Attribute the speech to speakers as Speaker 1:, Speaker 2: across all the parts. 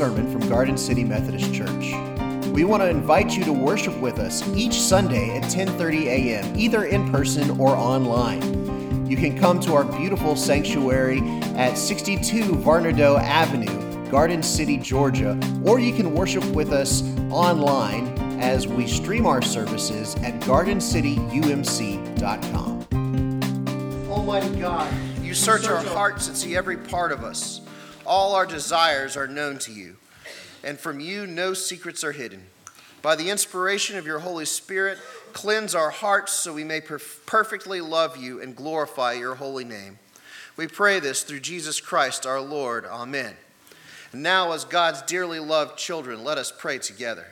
Speaker 1: sermon from Garden City Methodist Church. We want to invite you to worship with us each Sunday at 10:30 a.m., either in person or online. You can come to our beautiful sanctuary at 62 Varnado Avenue, Garden City, Georgia, or you can worship with us online as we stream our services at gardencityumc.com. Almighty oh God, you search our hearts and see every part of us. All our desires are known to you, and from you no secrets are hidden. By the inspiration of your Holy Spirit, cleanse our hearts so we may perf- perfectly love you and glorify your holy name. We pray this through Jesus Christ our Lord. Amen. And now, as God's dearly loved children, let us pray together.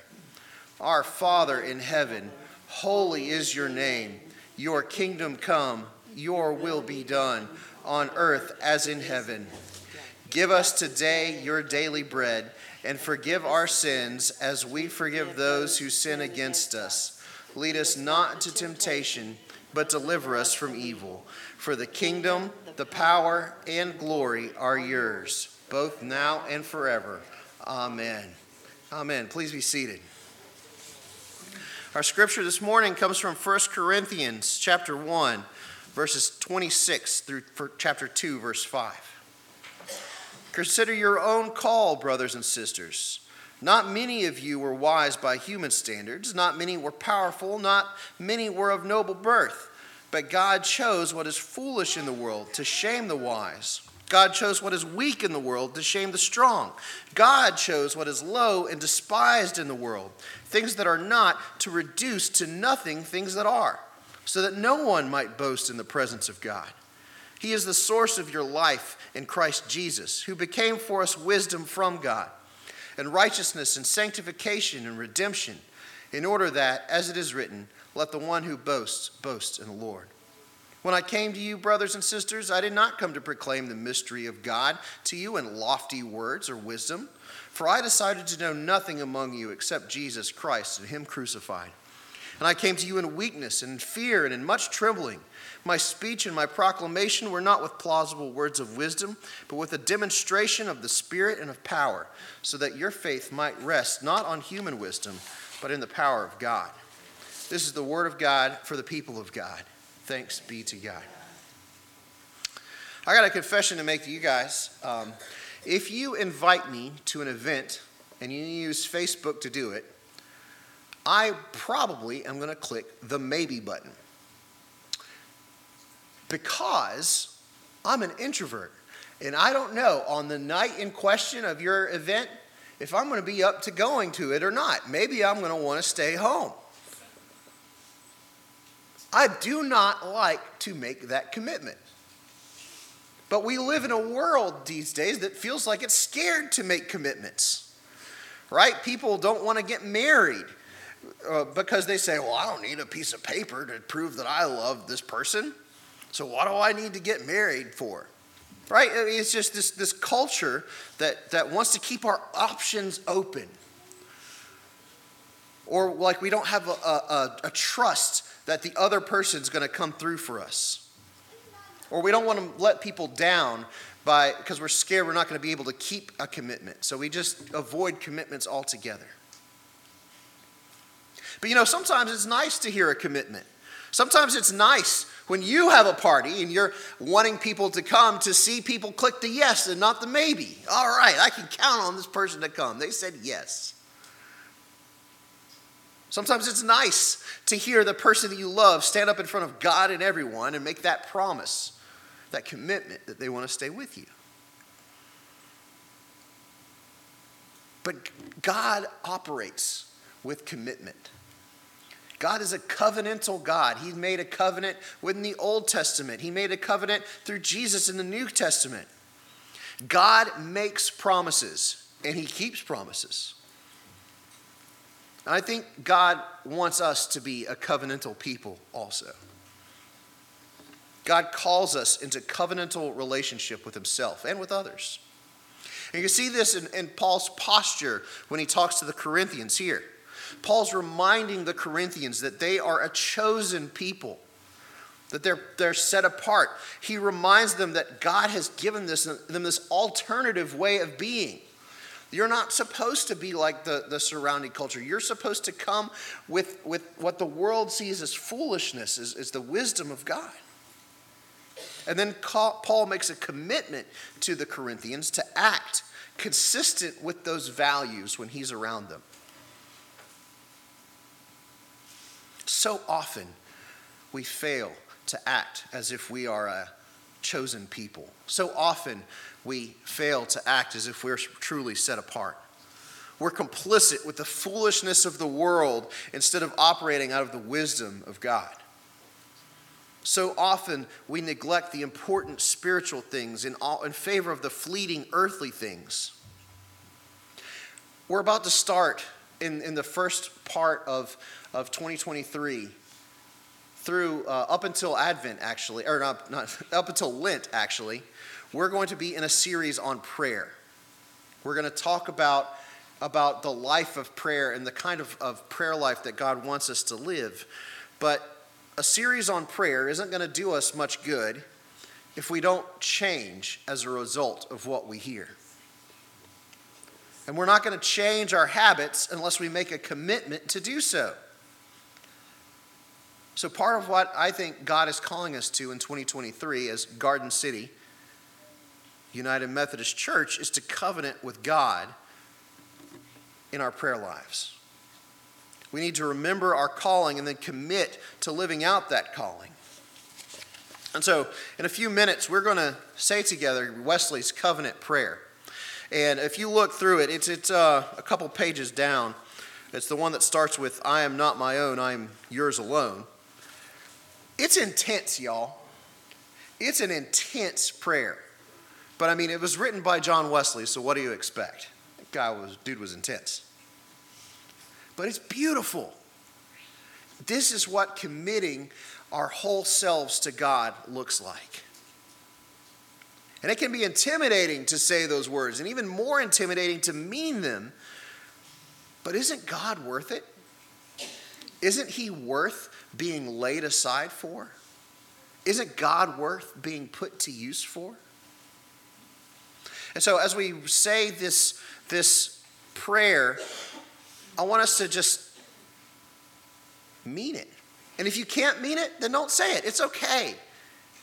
Speaker 1: Our Father in heaven, holy is your name. Your kingdom come, your will be done, on earth as in heaven. Give us today your daily bread, and forgive our sins as we forgive those who sin against us. Lead us not into temptation, but deliver us from evil. For the kingdom, the power, and glory are yours, both now and forever. Amen. Amen. Please be seated. Our scripture this morning comes from 1 Corinthians chapter 1, verses 26 through chapter 2, verse 5. Consider your own call, brothers and sisters. Not many of you were wise by human standards, not many were powerful, not many were of noble birth. But God chose what is foolish in the world to shame the wise. God chose what is weak in the world to shame the strong. God chose what is low and despised in the world, things that are not, to reduce to nothing things that are, so that no one might boast in the presence of God. He is the source of your life in Christ Jesus, who became for us wisdom from God, and righteousness and sanctification and redemption, in order that, as it is written, let the one who boasts boast in the Lord. When I came to you, brothers and sisters, I did not come to proclaim the mystery of God to you in lofty words or wisdom, for I decided to know nothing among you except Jesus Christ and Him crucified. And I came to you in weakness and fear and in much trembling. My speech and my proclamation were not with plausible words of wisdom, but with a demonstration of the Spirit and of power, so that your faith might rest not on human wisdom, but in the power of God. This is the word of God for the people of God. Thanks be to God. I got a confession to make to you guys. Um, if you invite me to an event and you use Facebook to do it, I probably am going to click the maybe button because I'm an introvert. And I don't know on the night in question of your event if I'm going to be up to going to it or not. Maybe I'm going to want to stay home. I do not like to make that commitment. But we live in a world these days that feels like it's scared to make commitments. Right? People don't want to get married uh, because they say, well, I don't need a piece of paper to prove that I love this person. So what do I need to get married for? Right? It's just this, this culture that, that wants to keep our options open. Or like we don't have a, a, a trust that the other person's going to come through for us. Or we don't want to let people down by because we're scared we're not going to be able to keep a commitment. So we just avoid commitments altogether. But you know, sometimes it's nice to hear a commitment. Sometimes it's nice when you have a party and you're wanting people to come to see people click the yes and not the maybe. All right, I can count on this person to come. They said yes. Sometimes it's nice to hear the person that you love stand up in front of God and everyone and make that promise, that commitment that they want to stay with you. But God operates with commitment. God is a covenantal God. He made a covenant within the Old Testament, He made a covenant through Jesus in the New Testament. God makes promises, and He keeps promises. And I think God wants us to be a covenantal people also. God calls us into covenantal relationship with Himself and with others. And you see this in, in Paul's posture when he talks to the Corinthians here. Paul's reminding the Corinthians that they are a chosen people, that they're, they're set apart. He reminds them that God has given this, them this alternative way of being, You're not supposed to be like the, the surrounding culture. You're supposed to come with, with what the world sees as foolishness, is, is the wisdom of God. And then Paul makes a commitment to the Corinthians to act consistent with those values when he's around them. So often we fail to act as if we are a chosen people. So often we fail to act as if we're truly set apart. We're complicit with the foolishness of the world instead of operating out of the wisdom of God. So often we neglect the important spiritual things in, all, in favor of the fleeting earthly things. We're about to start in, in the first part of, of 2023 through uh, up until Advent, actually, or not, not up until Lent, actually. We're going to be in a series on prayer. We're going to talk about, about the life of prayer and the kind of, of prayer life that God wants us to live. But a series on prayer isn't going to do us much good if we don't change as a result of what we hear. And we're not going to change our habits unless we make a commitment to do so. So, part of what I think God is calling us to in 2023 as Garden City United Methodist Church is to covenant with God in our prayer lives. We need to remember our calling and then commit to living out that calling. And so, in a few minutes, we're going to say together Wesley's covenant prayer. And if you look through it, it's, it's uh, a couple pages down. It's the one that starts with, I am not my own, I am yours alone. It's intense, y'all. It's an intense prayer. But I mean, it was written by John Wesley, so what do you expect? That guy was, dude was intense but it's beautiful. This is what committing our whole selves to God looks like. And it can be intimidating to say those words, and even more intimidating to mean them. But isn't God worth it? Isn't He worth being laid aside for? Isn't God worth being put to use for? And so, as we say this, this prayer, I want us to just mean it. And if you can't mean it, then don't say it. It's okay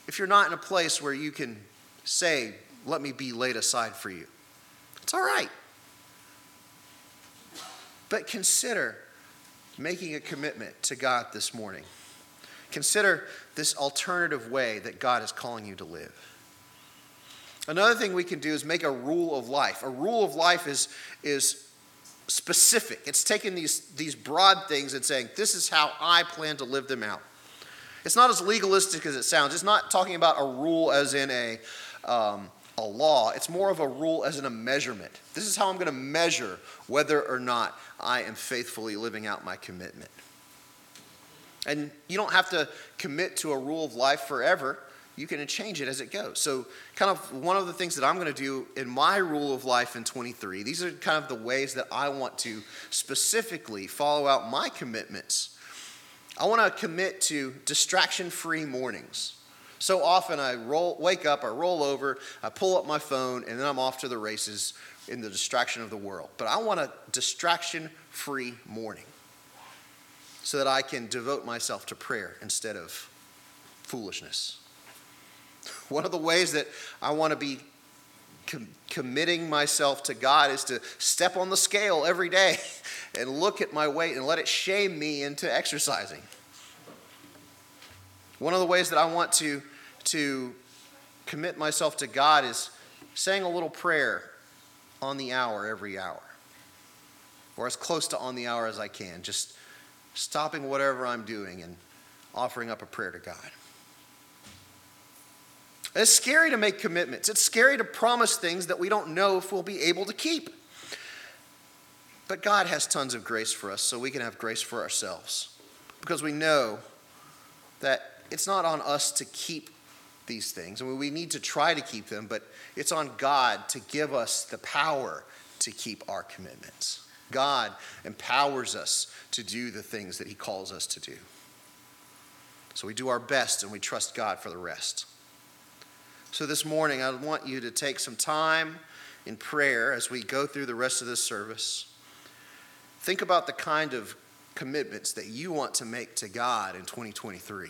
Speaker 1: if you're not in a place where you can say, Let me be laid aside for you. It's all right. But consider making a commitment to God this morning. Consider this alternative way that God is calling you to live. Another thing we can do is make a rule of life. A rule of life is, is specific. It's taking these, these broad things and saying, this is how I plan to live them out. It's not as legalistic as it sounds. It's not talking about a rule as in a, um, a law. It's more of a rule as in a measurement. This is how I'm going to measure whether or not I am faithfully living out my commitment. And you don't have to commit to a rule of life forever you can change it as it goes. So, kind of one of the things that I'm going to do in my rule of life in 23, these are kind of the ways that I want to specifically follow out my commitments. I want to commit to distraction free mornings. So often I roll, wake up, I roll over, I pull up my phone, and then I'm off to the races in the distraction of the world. But I want a distraction free morning so that I can devote myself to prayer instead of foolishness. One of the ways that I want to be com- committing myself to God is to step on the scale every day and look at my weight and let it shame me into exercising. One of the ways that I want to, to commit myself to God is saying a little prayer on the hour every hour, or as close to on the hour as I can, just stopping whatever I'm doing and offering up a prayer to God. It's scary to make commitments. It's scary to promise things that we don't know if we'll be able to keep. But God has tons of grace for us, so we can have grace for ourselves. Because we know that it's not on us to keep these things. I mean, we need to try to keep them, but it's on God to give us the power to keep our commitments. God empowers us to do the things that He calls us to do. So we do our best and we trust God for the rest. So this morning, I want you to take some time in prayer as we go through the rest of this service. Think about the kind of commitments that you want to make to God in 2023.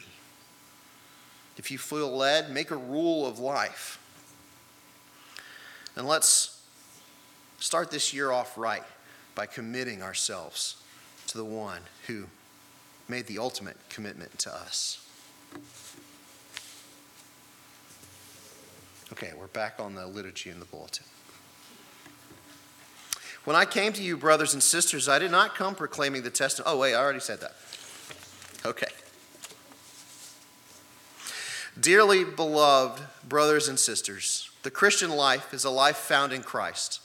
Speaker 1: If you feel led, make a rule of life. And let's start this year off right by committing ourselves to the one who made the ultimate commitment to us. Okay, we're back on the liturgy in the bulletin. When I came to you, brothers and sisters, I did not come proclaiming the testimony. Oh, wait, I already said that. Okay. Dearly beloved brothers and sisters, the Christian life is a life found in Christ,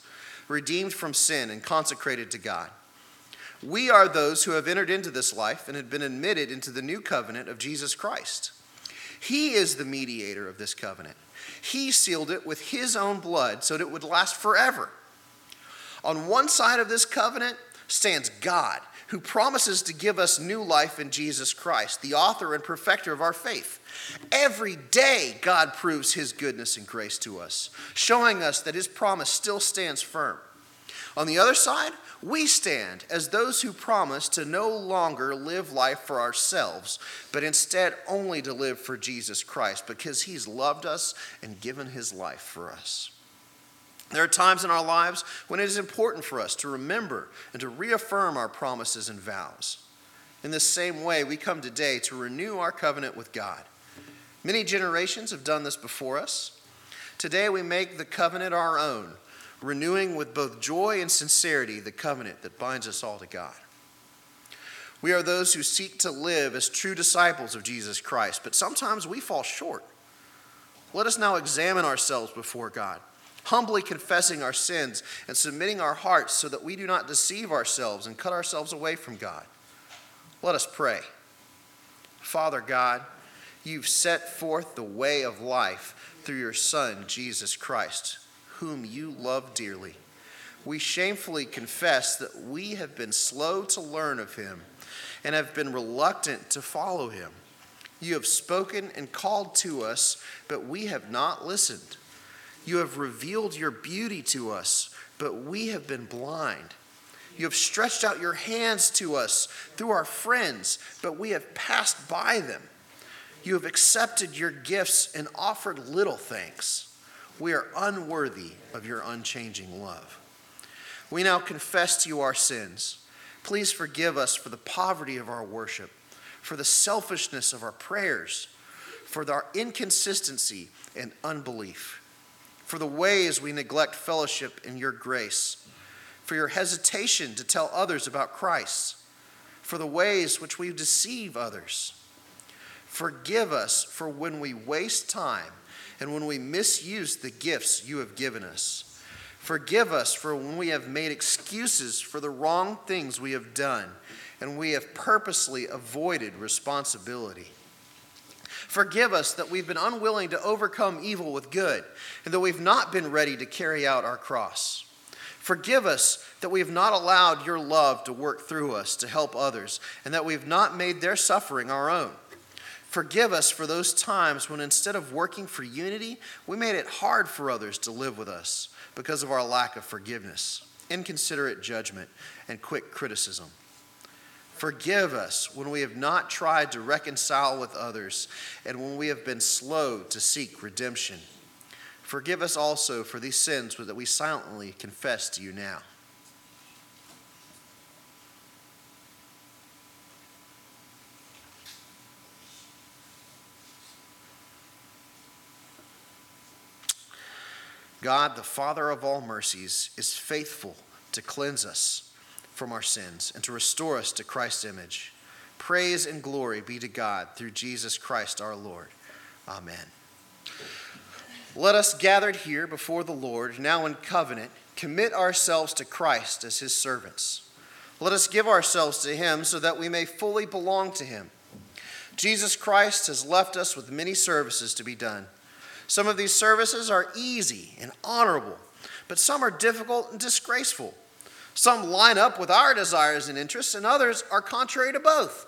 Speaker 1: redeemed from sin and consecrated to God. We are those who have entered into this life and have been admitted into the new covenant of Jesus Christ. He is the mediator of this covenant. He sealed it with his own blood so that it would last forever. On one side of this covenant stands God, who promises to give us new life in Jesus Christ, the author and perfecter of our faith. Every day, God proves his goodness and grace to us, showing us that his promise still stands firm. On the other side, we stand as those who promise to no longer live life for ourselves, but instead only to live for Jesus Christ because he's loved us and given his life for us. There are times in our lives when it is important for us to remember and to reaffirm our promises and vows. In the same way, we come today to renew our covenant with God. Many generations have done this before us. Today, we make the covenant our own, renewing with both joy and sincerity the covenant that binds us all to God. We are those who seek to live as true disciples of Jesus Christ, but sometimes we fall short. Let us now examine ourselves before God humbly confessing our sins and submitting our hearts so that we do not deceive ourselves and cut ourselves away from God. Let us pray. Father God, you've set forth the way of life through your Son, Jesus Christ, whom you love dearly. We shamefully confess that we have been slow to learn of him and have been reluctant to follow him. You have spoken and called to us, but we have not listened. You have revealed your beauty to us, but we have been blind. You have stretched out your hands to us through our friends, but we have passed by them. You have accepted your gifts and offered little thanks. We are unworthy of your unchanging love. We now confess to you our sins. Please forgive us for the poverty of our worship, for the selfishness of our prayers, for our inconsistency and unbelief for the ways we neglect fellowship in your grace, for your hesitation to tell others about Christ, for the ways which we deceive others. Forgive us for when we waste time and when we misuse the gifts you have given us. Forgive us for when we have made excuses for the wrong things we have done and we have purposely avoided responsibility. Forgive us that we've been unwilling to overcome evil with good, and that we've not been ready to carry out our cross. Forgive us that we have not allowed your love to work through us to help others, and that we've not made their suffering our own. Forgive us for those times when instead of working for unity, we made it hard for others to live with us because of our lack of forgiveness, inconsiderate judgment, and quick criticism. Forgive us when we have not tried to reconcile with others and when we have been slow to seek redemption. Forgive us also for these sins that we silently confess to you now. God, the Father of all mercies, is faithful to cleanse us from our sins and to restore us to Christ's image. Praise and glory be to God through Jesus Christ our Lord. Amen. Let us gathered here before the Lord, now in covenant, commit ourselves to Christ as his servants. Let us give ourselves to him so that we may fully belong to him. Jesus Christ has left us with many services to be done. Some of these services are easy and honorable, but some are difficult and disgraceful. Some line up with our desires and interests, and others are contrary to both.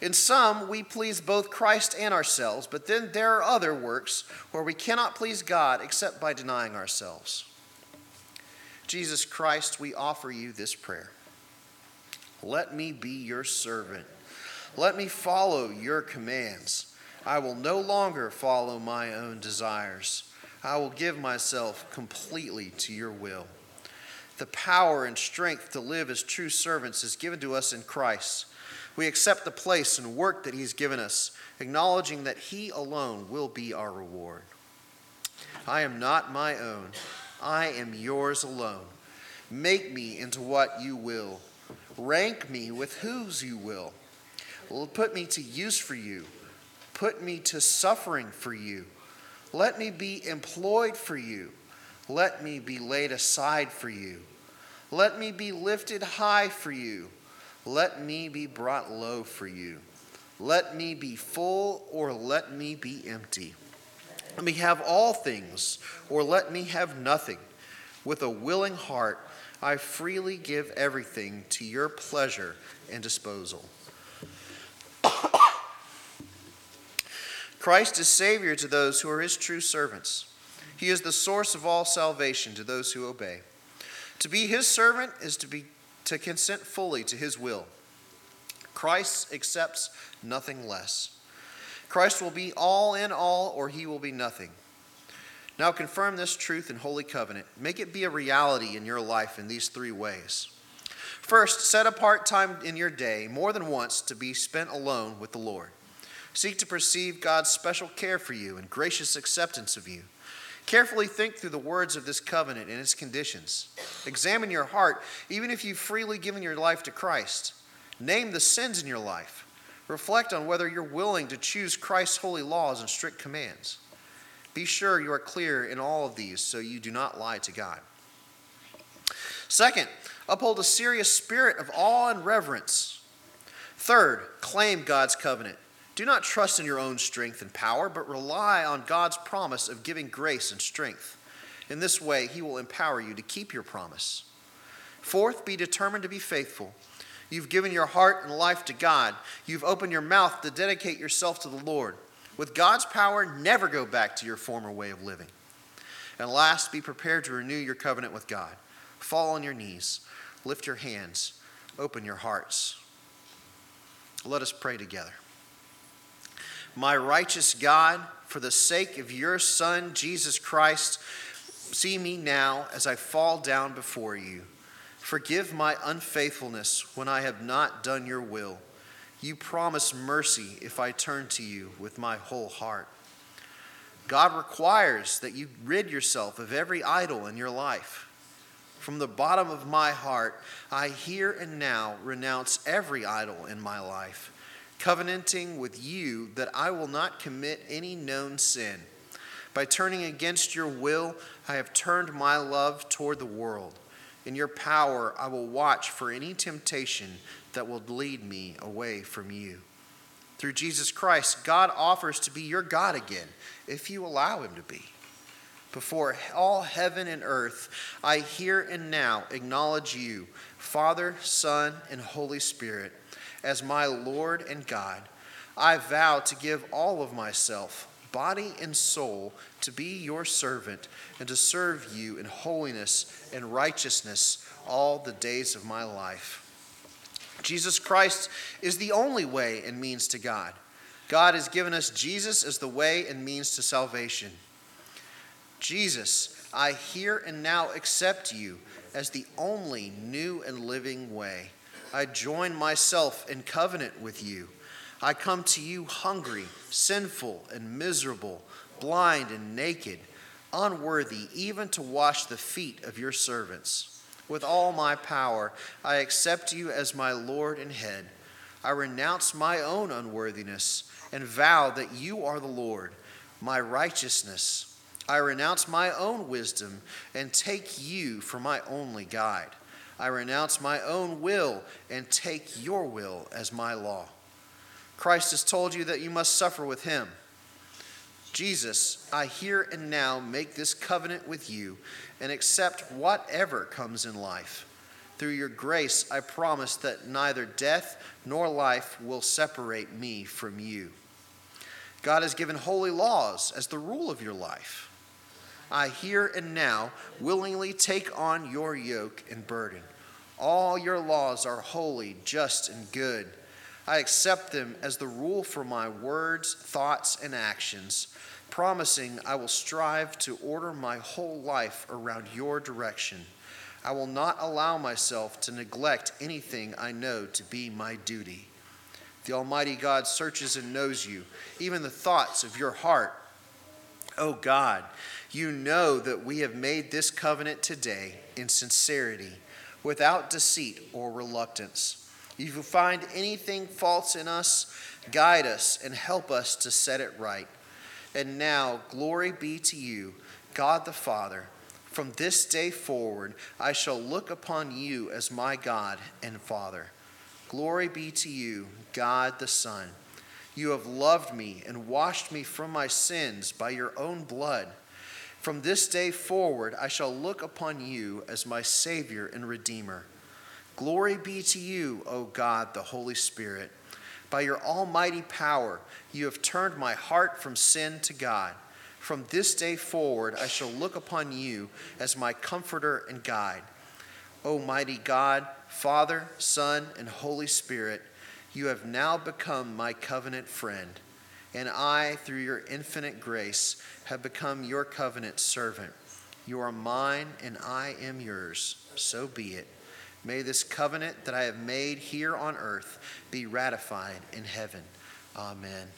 Speaker 1: In some, we please both Christ and ourselves, but then there are other works where we cannot please God except by denying ourselves. Jesus Christ, we offer you this prayer. Let me be your servant. Let me follow your commands. I will no longer follow my own desires. I will give myself completely to your will. The power and strength to live as true servants is given to us in Christ. We accept the place and work that He's given us, acknowledging that He alone will be our reward. I am not my own, I am yours alone. Make me into what you will, rank me with whose you will. Put me to use for you, put me to suffering for you. Let me be employed for you. Let me be laid aside for you. Let me be lifted high for you. Let me be brought low for you. Let me be full or let me be empty. Let me have all things or let me have nothing. With a willing heart, I freely give everything to your pleasure and disposal. Christ is Savior to those who are His true servants. He is the source of all salvation to those who obey. To be His servant is to, be, to consent fully to His will. Christ accepts nothing less. Christ will be all in all, or He will be nothing. Now confirm this truth in Holy Covenant. Make it be a reality in your life in these three ways. First, set apart time in your day more than once to be spent alone with the Lord. Seek to perceive God's special care for you and gracious acceptance of you. Carefully think through the words of this covenant and its conditions. Examine your heart, even if you've freely given your life to Christ. Name the sins in your life. Reflect on whether you're willing to choose Christ's holy laws and strict commands. Be sure you are clear in all of these so you do not lie to God. Second, uphold a serious spirit of awe and reverence. Third, claim God's covenant. Do not trust in your own strength and power, but rely on God's promise of giving grace and strength. In this way, He will empower you to keep your promise. Fourth, be determined to be faithful. You've given your heart and life to God. You've opened your mouth to dedicate yourself to the Lord. With God's power, never go back to your former way of living. And last, be prepared to renew your covenant with God. Fall on your knees, lift your hands, open your hearts. Let us pray together. My righteous God, for the sake of your Son, Jesus Christ, see me now as I fall down before you. Forgive my unfaithfulness when I have not done your will. You promise mercy if I turn to you with my whole heart. God requires that you rid yourself of every idol in your life. From the bottom of my heart, I here and now renounce every idol in my life, covenanting with you that I will not commit any known sin. By turning against your will, I have turned my love toward the world. In your power, I will watch for any temptation that will lead me away from you. Through Jesus Christ, God offers to be your God again if you allow Him to be. Before all heaven and earth, I here and now acknowledge you, Father, Son, and Holy Spirit, as my Lord and God. I vow to give all of myself, body and soul, to be your servant and to serve you in holiness and righteousness all the days of my life. Jesus Christ is the only way and means to God. God has given us Jesus as the way and means to salvation. Jesus, I here and now accept you as the only new and living way. I join myself in covenant with you. I come to you hungry, sinful, and miserable, blind and naked, unworthy even to wash the feet of your servants. With all my power, I accept you as my Lord and head. I renounce my own unworthiness and vow that you are the Lord, my righteousness. I renounce my own wisdom and take you for my only guide. I renounce my own will and take your will as my law. Christ has told you that you must suffer with him. Jesus, I here and now make this covenant with you and accept whatever comes in life. Through your grace, I promise that neither death nor life will separate me from you. God has given holy laws as the rule of your life. I here and now willingly take on your yoke and burden. All your laws are holy, just, and good. I accept them as the rule for my words, thoughts, and actions, promising I will strive to order my whole life around your direction. I will not allow myself to neglect anything I know to be my duty. The Almighty God searches and knows you, even the thoughts of your heart. Oh God, you know that we have made this covenant today in sincerity, without deceit or reluctance. If you find anything false in us, guide us and help us to set it right. And now, glory be to you, God the Father. From this day forward, I shall look upon you as my God and Father. Glory be to you, God the Son. You have loved me and washed me from my sins by your own blood. From this day forward, I shall look upon you as my Savior and Redeemer. Glory be to you, O God, the Holy Spirit. By your almighty power, you have turned my heart from sin to God. From this day forward, I shall look upon you as my comforter and guide. O mighty God, Father, Son, and Holy Spirit, you have now become my covenant friend, and I, through your infinite grace, have become your covenant servant. You are mine, and I am yours. So be it. May this covenant that I have made here on earth be ratified in heaven. Amen.